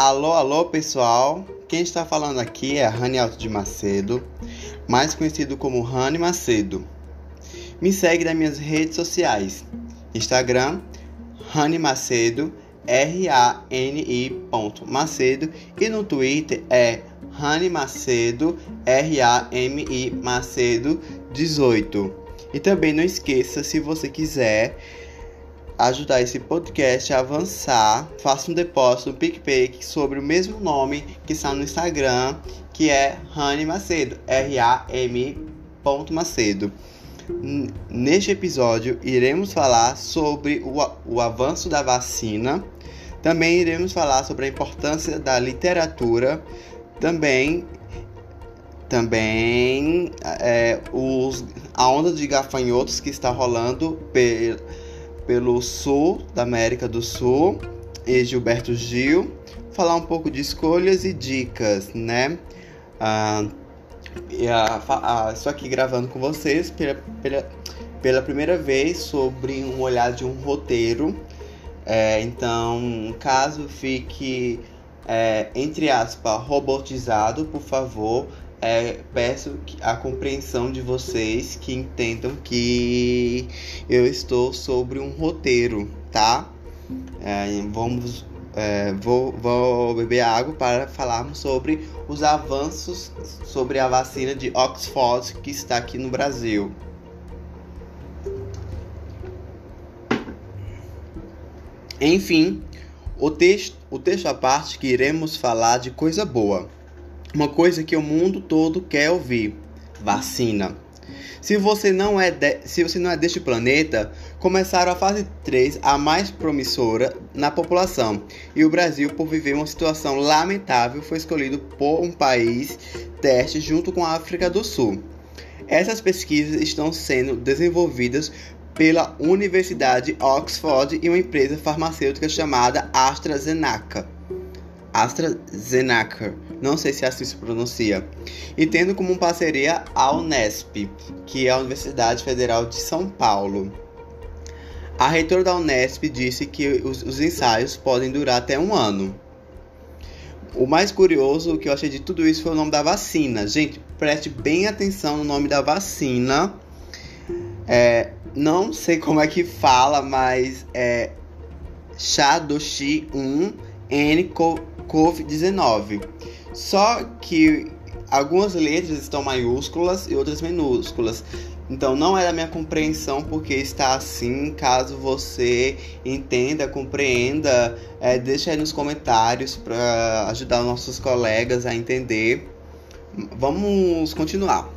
Alô, alô pessoal, quem está falando aqui é Rani Alto de Macedo, mais conhecido como Rani Macedo. Me segue nas minhas redes sociais, Instagram, Rani Macedo, R-A-N-I Macedo e no Twitter é Rani Macedo, R-A-M-I Macedo 18. E também não esqueça, se você quiser ajudar esse podcast a avançar, faça um depósito no PicPay sobre o mesmo nome que está no Instagram, que é Rani Macedo, R-A-M Macedo. Neste episódio, iremos falar sobre o, o avanço da vacina. Também iremos falar sobre a importância da literatura. Também também é, os, a onda de gafanhotos que está rolando pelo sul da América do Sul e Gilberto Gil, falar um pouco de escolhas e dicas, né? Ah, e a, a, estou aqui gravando com vocês pela, pela, pela primeira vez sobre um olhar de um roteiro. É, então, caso fique, é, entre aspas, robotizado, por favor, é, peço a compreensão de vocês que entendam que eu estou sobre um roteiro, tá? É, vamos, é, vou, vou beber água para falarmos sobre os avanços sobre a vacina de Oxford que está aqui no Brasil. Enfim, o texto, o texto à parte que iremos falar de coisa boa uma coisa que o mundo todo quer ouvir: vacina. Se você não é, de, se você não é deste planeta, começaram a fase 3, a mais promissora na população. E o Brasil, por viver uma situação lamentável, foi escolhido por um país teste junto com a África do Sul. Essas pesquisas estão sendo desenvolvidas pela Universidade Oxford e uma empresa farmacêutica chamada AstraZeneca. AstraZeneca, não sei se assim se pronuncia, e tendo como parceria a Unesp, que é a Universidade Federal de São Paulo. A reitora da Unesp disse que os, os ensaios podem durar até um ano. O mais curioso que eu achei de tudo isso foi o nome da vacina. Gente, preste bem atenção no nome da vacina. É, não sei como é que fala, mas é Shadoshi 1 N Covid-19. Só que algumas letras estão maiúsculas e outras minúsculas. Então não é da minha compreensão porque está assim. Caso você entenda, compreenda, é, deixa aí nos comentários para ajudar nossos colegas a entender. Vamos continuar.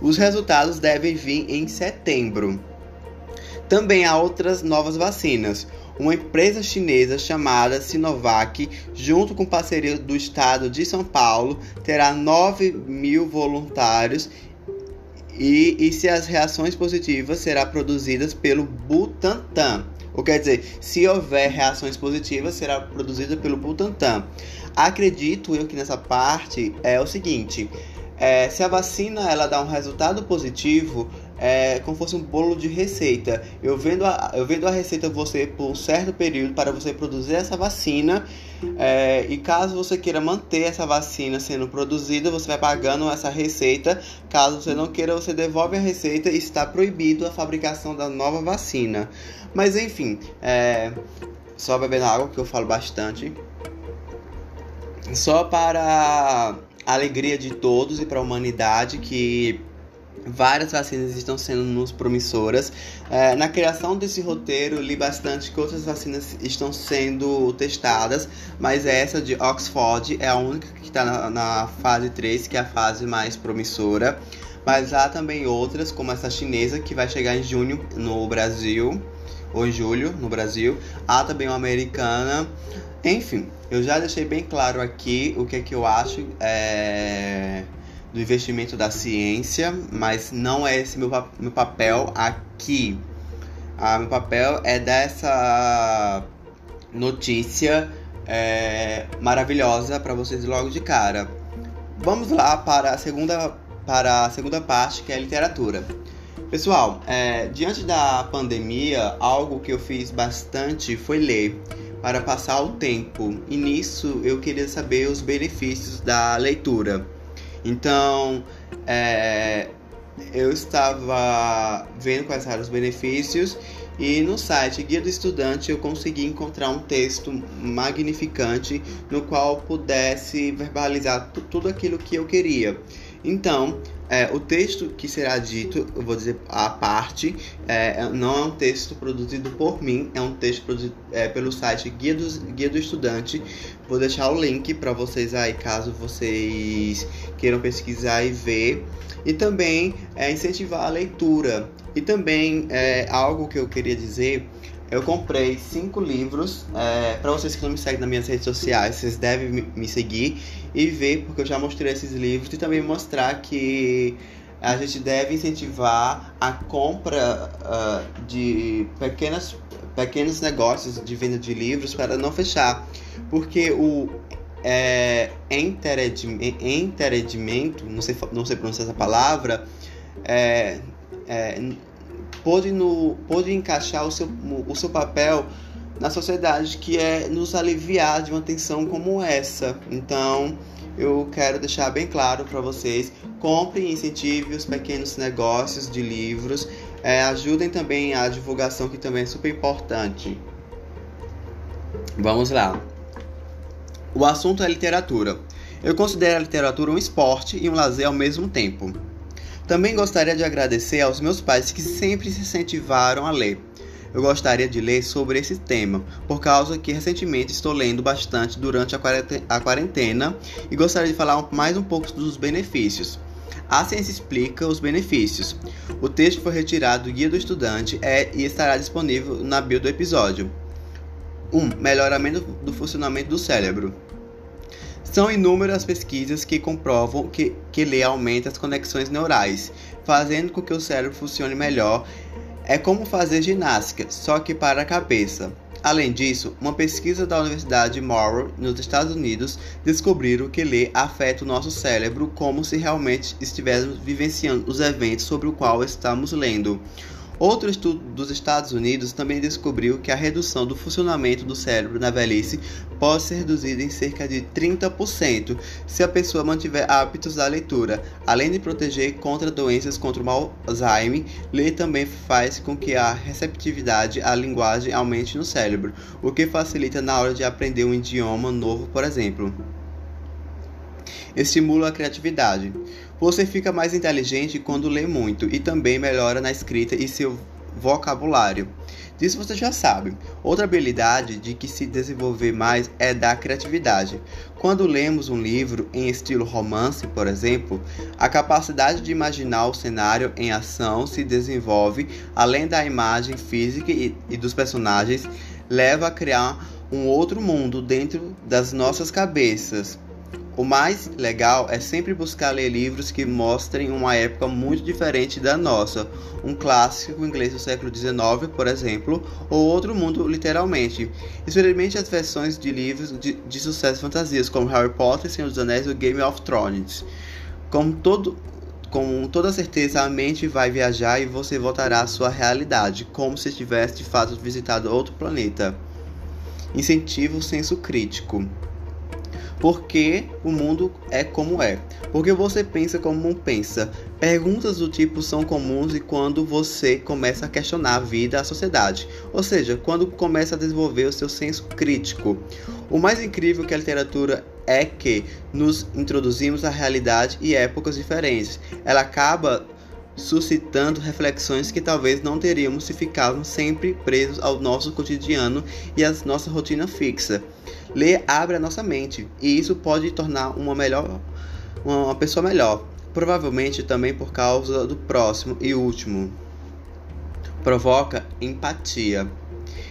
Os resultados devem vir em setembro. Também há outras novas vacinas uma empresa chinesa chamada Sinovac, junto com parceria do estado de São Paulo, terá 9 mil voluntários e, e se as reações positivas será produzidas pelo Butantan. Ou quer dizer, se houver reações positivas, será produzida pelo Butantan. Acredito eu que nessa parte é o seguinte: é, se a vacina ela dá um resultado positivo, é como fosse um bolo de receita. Eu vendo a, eu vendo a receita você por um certo período para você produzir essa vacina. É, e caso você queira manter essa vacina sendo produzida, você vai pagando essa receita. Caso você não queira, você devolve a receita e está proibido a fabricação da nova vacina. Mas enfim, é, só bebendo água que eu falo bastante. Só para a alegria de todos e para a humanidade que Várias vacinas estão sendo nos promissoras. É, na criação desse roteiro, li bastante que outras vacinas estão sendo testadas, mas essa de Oxford é a única que está na, na fase 3, que é a fase mais promissora. Mas há também outras, como essa chinesa, que vai chegar em junho no Brasil, ou em julho no Brasil. Há também uma americana. Enfim, eu já deixei bem claro aqui o que é que eu acho. É do investimento da ciência, mas não é esse meu, meu papel aqui. Ah, meu papel é dessa notícia é, maravilhosa para vocês logo de cara. Vamos lá para a segunda, para a segunda parte, que é a literatura. Pessoal, é, diante da pandemia, algo que eu fiz bastante foi ler. para passar o tempo. E nisso eu queria saber os benefícios da leitura. Então, é, eu estava vendo quais eram os benefícios e no site Guia do Estudante eu consegui encontrar um texto magnificante no qual pudesse verbalizar tudo aquilo que eu queria. Então, é, o texto que será dito, eu vou dizer a parte, é, não é um texto produzido por mim, é um texto produzido é, pelo site Guia do, Guia do Estudante. Vou deixar o link para vocês aí, caso vocês queiram pesquisar e ver. E também é, incentivar a leitura. E também é, algo que eu queria dizer eu comprei cinco livros. É, para vocês que não me seguem nas minhas redes sociais, vocês devem me seguir e ver, porque eu já mostrei esses livros e também mostrar que a gente deve incentivar a compra uh, de pequenas, pequenos negócios de venda de livros para não fechar. Porque o é, enteredimento, não sei, não sei pronunciar essa palavra, é, é, pode, no, pode encaixar o seu, o seu papel na sociedade, que é nos aliviar de uma tensão como essa. Então, eu quero deixar bem claro para vocês: compre e incentive os pequenos negócios de livros, é, ajudem também a divulgação, que também é super importante. Vamos lá. O assunto é literatura. Eu considero a literatura um esporte e um lazer ao mesmo tempo. Também gostaria de agradecer aos meus pais que sempre se incentivaram a ler. Eu gostaria de ler sobre esse tema, por causa que recentemente estou lendo bastante durante a quarentena e gostaria de falar mais um pouco dos benefícios. A ciência explica os benefícios. O texto foi retirado do Guia do Estudante é, e estará disponível na bio do episódio. 1. Um, melhoramento do funcionamento do cérebro. São inúmeras pesquisas que comprovam que, que ler aumenta as conexões neurais, fazendo com que o cérebro funcione melhor. É como fazer ginástica, só que para a cabeça. Além disso, uma pesquisa da Universidade Morrow, nos Estados Unidos, descobriu que ler afeta o nosso cérebro como se realmente estivéssemos vivenciando os eventos sobre o qual estamos lendo. Outro estudo dos Estados Unidos também descobriu que a redução do funcionamento do cérebro na velhice pode ser reduzida em cerca de 30% se a pessoa mantiver hábitos da leitura. Além de proteger contra doenças contra o Alzheimer, ler também faz com que a receptividade à linguagem aumente no cérebro, o que facilita na hora de aprender um idioma novo, por exemplo. Estimula a criatividade. Você fica mais inteligente quando lê muito e também melhora na escrita e seu vocabulário. Disso você já sabe. Outra habilidade de que se desenvolver mais é da criatividade. Quando lemos um livro em estilo romance, por exemplo, a capacidade de imaginar o cenário em ação se desenvolve, além da imagem física e, e dos personagens, leva a criar um outro mundo dentro das nossas cabeças. O mais legal é sempre buscar ler livros que mostrem uma época muito diferente da nossa, um clássico inglês do século XIX, por exemplo, ou outro mundo literalmente. Experimente as versões de livros de, de sucesso fantasias como Harry Potter, Senhor dos Anéis e Game of Thrones. Com todo com toda certeza a mente vai viajar e você voltará à sua realidade, como se tivesse de fato visitado outro planeta. Incentivo o senso crítico porque o mundo é como é. Porque você pensa como pensa. Perguntas do tipo são comuns e quando você começa a questionar a vida, a sociedade, ou seja, quando começa a desenvolver o seu senso crítico. O mais incrível que a literatura é que nos introduzimos a realidade e épocas diferentes. Ela acaba suscitando reflexões que talvez não teríamos se ficarmos sempre presos ao nosso cotidiano e à nossa rotina fixa. Ler abre a nossa mente e isso pode tornar uma melhor uma pessoa melhor, provavelmente também por causa do próximo e último. Provoca empatia.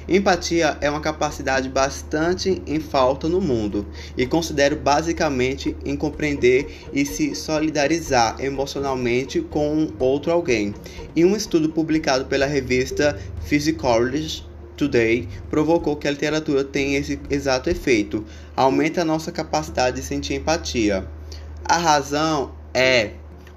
Empatia é uma capacidade bastante em falta no mundo e considero basicamente em compreender e se solidarizar emocionalmente com outro alguém. Em um estudo publicado pela revista Psychology Today provocou que a literatura tem esse exato efeito, aumenta a nossa capacidade de sentir empatia. A razão é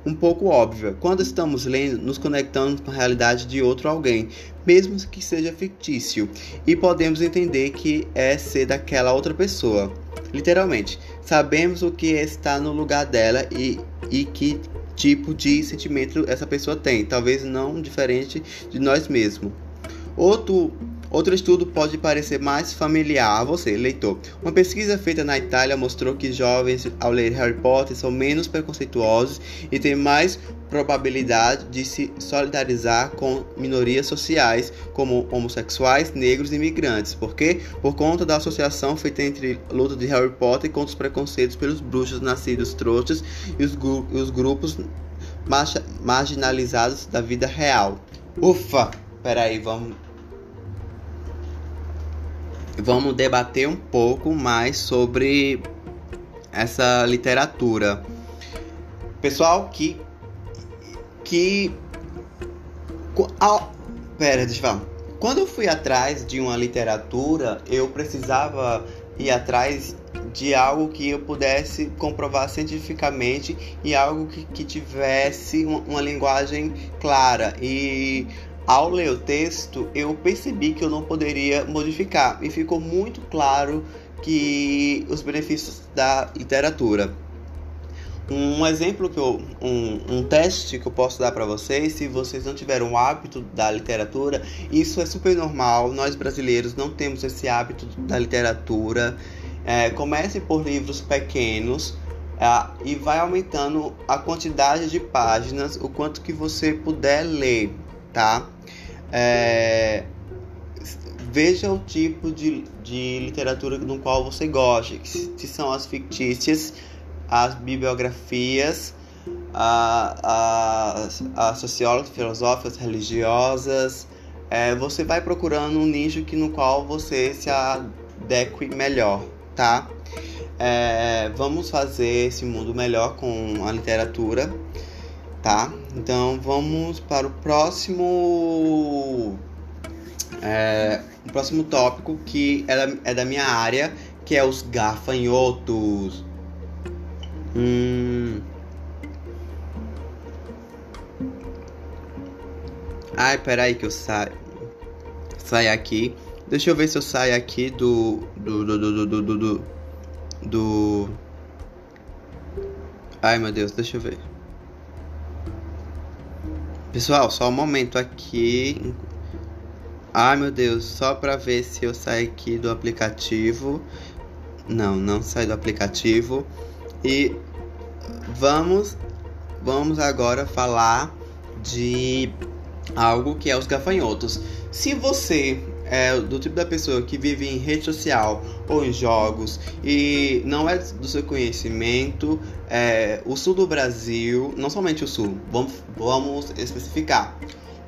um pouco óbvia. Quando estamos lendo, nos conectamos com a realidade de outro alguém, mesmo que seja fictício, e podemos entender que é ser daquela outra pessoa. Literalmente, sabemos o que está no lugar dela e, e que tipo de sentimento essa pessoa tem, talvez não diferente de nós mesmos. Outro Outro estudo pode parecer mais familiar a você, leitor. Uma pesquisa feita na Itália mostrou que jovens, ao ler Harry Potter, são menos preconceituosos e têm mais probabilidade de se solidarizar com minorias sociais, como homossexuais, negros e imigrantes. Por quê? Por conta da associação feita entre a luta de Harry Potter contra os preconceitos pelos bruxos nascidos trouxas e os, os grupos marginalizados da vida real. Ufa! Peraí, vamos vamos debater um pouco mais sobre essa literatura. Pessoal que que pera, deixa eu falar. Quando eu fui atrás de uma literatura, eu precisava ir atrás de algo que eu pudesse comprovar cientificamente e algo que, que tivesse uma, uma linguagem clara. E ao ler o texto, eu percebi que eu não poderia modificar e ficou muito claro que os benefícios da literatura. Um exemplo que eu, um, um teste que eu posso dar para vocês, se vocês não tiveram o hábito da literatura, isso é super normal. Nós brasileiros não temos esse hábito da literatura. É, comece por livros pequenos é, e vai aumentando a quantidade de páginas, o quanto que você puder ler, tá? É, veja o tipo de, de literatura no qual você gosta, se são as fictícias, as bibliografias, as, as sociólogas, filosóficas, religiosas. É, você vai procurando um nicho que, no qual você se adeque melhor, tá? É, vamos fazer esse mundo melhor com a literatura tá? Então vamos para o próximo é, o próximo tópico que é da, é da minha área, que é os gafanhotos. Hum. Ai, peraí que eu saio. Saio aqui. Deixa eu ver se eu saio aqui do. Do. Do. Do. Do. Do. do, do... Ai meu Deus, deixa eu ver. Pessoal, só um momento aqui. Ai meu Deus, só para ver se eu saio aqui do aplicativo. Não, não sai do aplicativo. E vamos vamos agora falar de algo que é os gafanhotos. Se você é do tipo da pessoa que vive em rede social ou em jogos e não é do seu conhecimento, é, o sul do Brasil, não somente o sul, vamos, vamos especificar.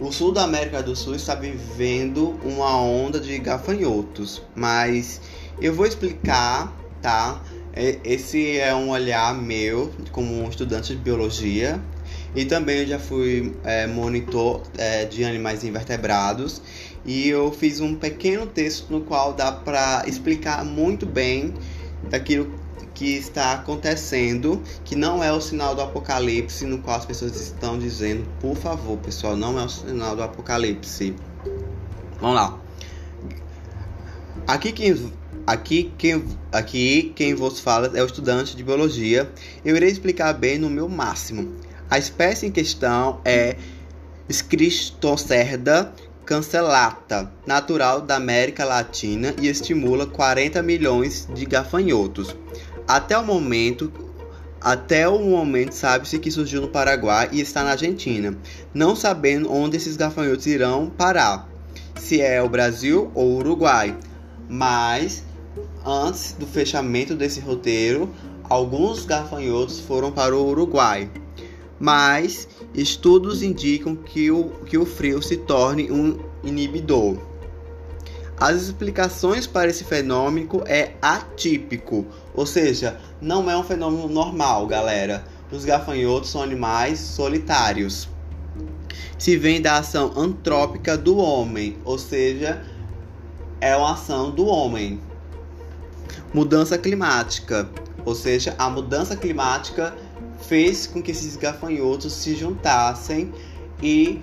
O sul da América do Sul está vivendo uma onda de gafanhotos, mas eu vou explicar, tá? Esse é um olhar meu como estudante de biologia e também eu já fui é, monitor é, de animais invertebrados e eu fiz um pequeno texto no qual dá para explicar muito bem daquilo que está acontecendo, que não é o sinal do apocalipse, no qual as pessoas estão dizendo, por favor, pessoal, não é o sinal do apocalipse. Vamos lá. Aqui quem Aqui quem, aqui quem vos fala é o estudante de biologia. Eu irei explicar bem no meu máximo. A espécie em questão é Scristocerda cancelata, natural da América Latina e estimula 40 milhões de gafanhotos. Até o momento, até o momento sabe-se que surgiu no Paraguai e está na Argentina, não sabendo onde esses gafanhotos irão parar, se é o Brasil ou o Uruguai. Mas antes do fechamento desse roteiro, alguns gafanhotos foram para o Uruguai mas estudos indicam que o, que o frio se torne um inibidor. As explicações para esse fenômeno é atípico, ou seja, não é um fenômeno normal, galera. Os gafanhotos são animais solitários. Se vem da ação antrópica do homem, ou seja, é uma ação do homem. Mudança climática, ou seja, a mudança climática fez com que esses gafanhotos se juntassem e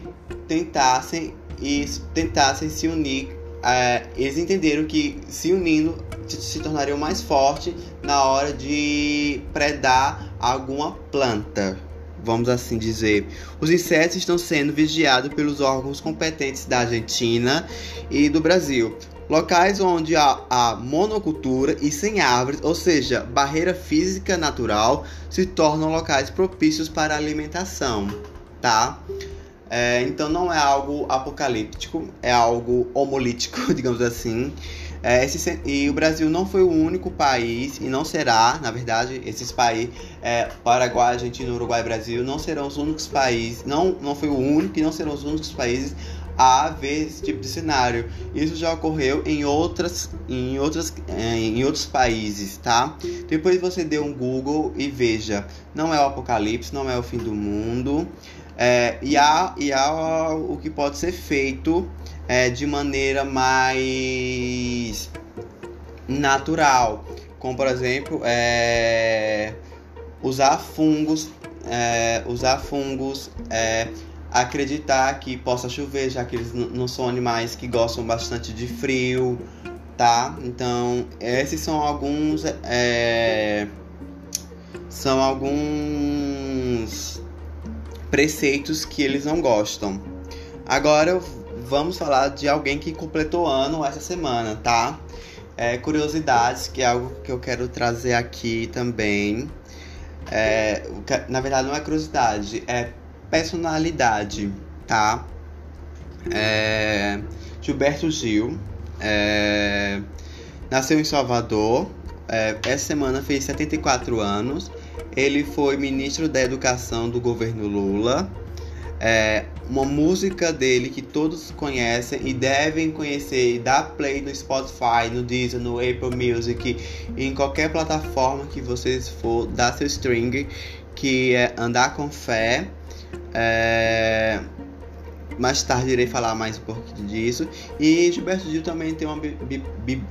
tentassem e tentassem se unir. É, eles entenderam que se unindo se tornariam mais fortes na hora de predar alguma planta, vamos assim dizer. Os insetos estão sendo vigiados pelos órgãos competentes da Argentina e do Brasil. Locais onde há, há monocultura e sem árvores, ou seja, barreira física natural, se tornam locais propícios para alimentação, tá? É, então não é algo apocalíptico, é algo homolítico, digamos assim. É, esse, e o Brasil não foi o único país, e não será, na verdade, esses países, é, Paraguai, Argentina, Uruguai e Brasil, não serão os únicos países, não, não foi o único e não serão os únicos países a ver esse tipo de cenário. Isso já ocorreu em outras, em outras, é, em outros países, tá? Depois você dê um Google e veja. Não é o apocalipse, não é o fim do mundo. É, e, há, e há o que pode ser feito é, de maneira mais natural, como por exemplo é, usar fungos, usar fungos, acreditar que possa chover, já que eles não são animais que gostam bastante de frio, tá? Então esses são alguns é, são alguns preceitos que eles não gostam. Agora vamos falar de alguém que completou ano essa semana, tá? É, curiosidades, que é algo que eu quero trazer aqui também. É, na verdade, não é curiosidade, é personalidade, tá? É, Gilberto Gil é, nasceu em Salvador. É, essa semana fez 74 anos. Ele foi ministro da Educação do governo Lula. É, uma música dele que todos conhecem e devem conhecer e dar play no Spotify, no Deezer, no Apple Music, em qualquer plataforma que vocês for dar seu string, que é Andar com Fé. É... Mais tarde irei falar mais um pouquinho disso. E Gilberto Gil também tem uma bi... Bi... Bi...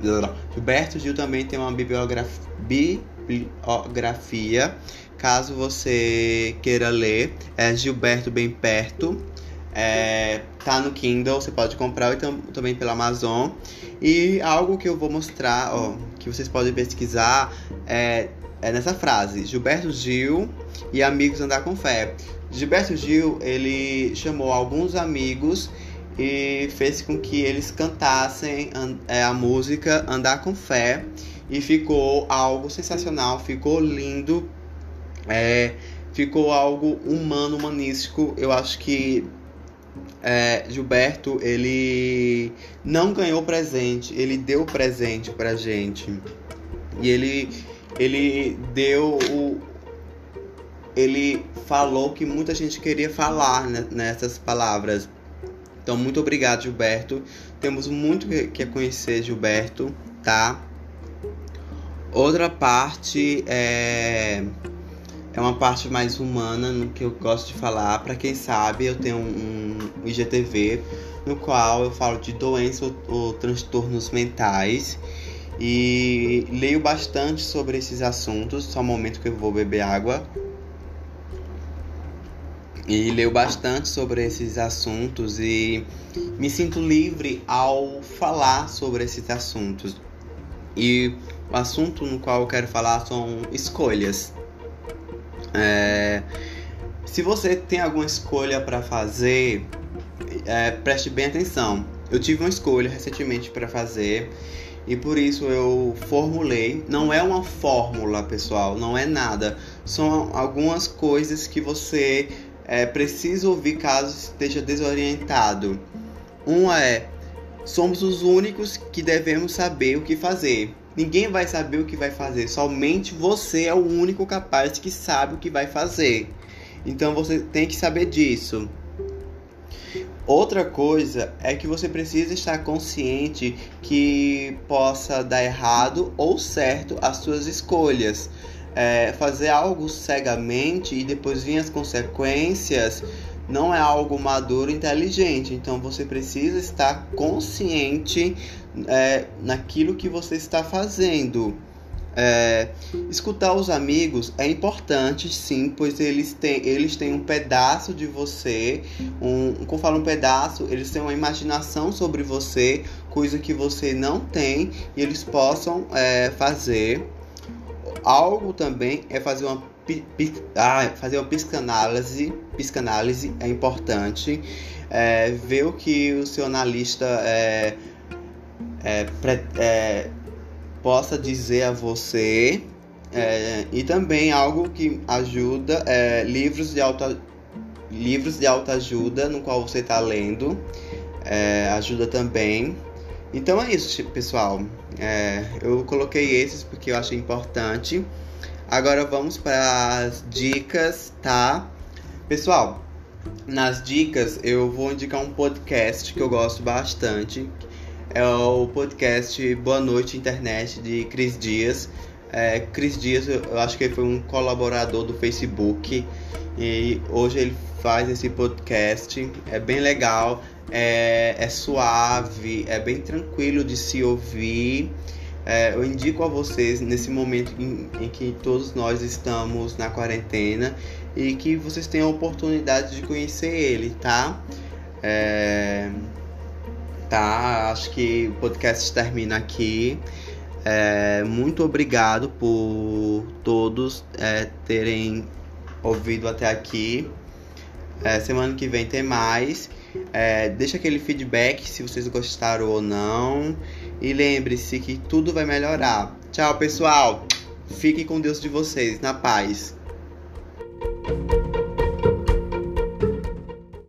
Gilberto Gil também tem uma bibliografia, bibliografia caso você queira ler. É Gilberto Bem Perto. É, tá no Kindle, você pode comprar então, também pela Amazon. E algo que eu vou mostrar, ó, que vocês podem pesquisar, é, é nessa frase: Gilberto Gil e amigos andar com fé. Gilberto Gil, ele chamou alguns amigos e fez com que eles cantassem é, a música Andar com Fé e ficou algo sensacional, ficou lindo, é, ficou algo humano, humanístico. Eu acho que é, Gilberto, ele não ganhou presente, ele deu presente pra gente. E ele, ele deu o. Ele falou que muita gente queria falar nessas palavras. Então, muito obrigado, Gilberto. Temos muito que conhecer Gilberto, tá? Outra parte é é uma parte mais humana no que eu gosto de falar. Para quem sabe, eu tenho um, IGTV no qual eu falo de doenças ou, ou transtornos mentais e leio bastante sobre esses assuntos. Só um momento que eu vou beber água. E leio bastante sobre esses assuntos e me sinto livre ao falar sobre esses assuntos. E o assunto no qual eu quero falar são escolhas. É, se você tem alguma escolha para fazer, é, preste bem atenção. Eu tive uma escolha recentemente para fazer e por isso eu formulei. Não é uma fórmula, pessoal, não é nada. São algumas coisas que você é, precisa ouvir caso esteja desorientado. Uma é: somos os únicos que devemos saber o que fazer. Ninguém vai saber o que vai fazer, somente você é o único capaz que sabe o que vai fazer. Então você tem que saber disso. Outra coisa é que você precisa estar consciente que possa dar errado ou certo as suas escolhas. É, fazer algo cegamente e depois vir as consequências não é algo maduro e inteligente. Então você precisa estar consciente é, naquilo que você está fazendo. É, escutar os amigos é importante, sim, pois eles têm, eles têm um pedaço de você. Um, eu falo um pedaço, eles têm uma imaginação sobre você, coisa que você não tem, e eles possam é, fazer. Algo também é fazer uma, ah, fazer uma psicanálise. Psicanálise é importante. É, ver o que o seu analista é, é, é possa dizer a você é, e também algo que ajuda é, livros de alta livros de alta ajuda no qual você está lendo ajuda também então é isso pessoal. É, eu coloquei esses porque eu achei importante. Agora vamos para as dicas tá? Pessoal nas dicas eu vou indicar um podcast que eu gosto bastante. É o podcast Boa Noite Internet de Cris Dias. É, Cris Dias, eu acho que ele foi um colaborador do Facebook. E hoje ele faz esse podcast. É bem legal, é, é suave, é bem tranquilo de se ouvir. É, eu indico a vocês nesse momento em, em, que todos nós estamos na quarentena e que vocês tenham a oportunidade de conhecer ele, tá? É, tá? Acho que o podcast termina aqui. É, muito obrigado por todos é, terem ouvido até aqui. É, semana que vem tem mais. É, deixa aquele feedback se vocês gostaram ou não. E lembre-se que tudo vai melhorar. Tchau, pessoal. Fiquem com Deus de vocês. Na paz.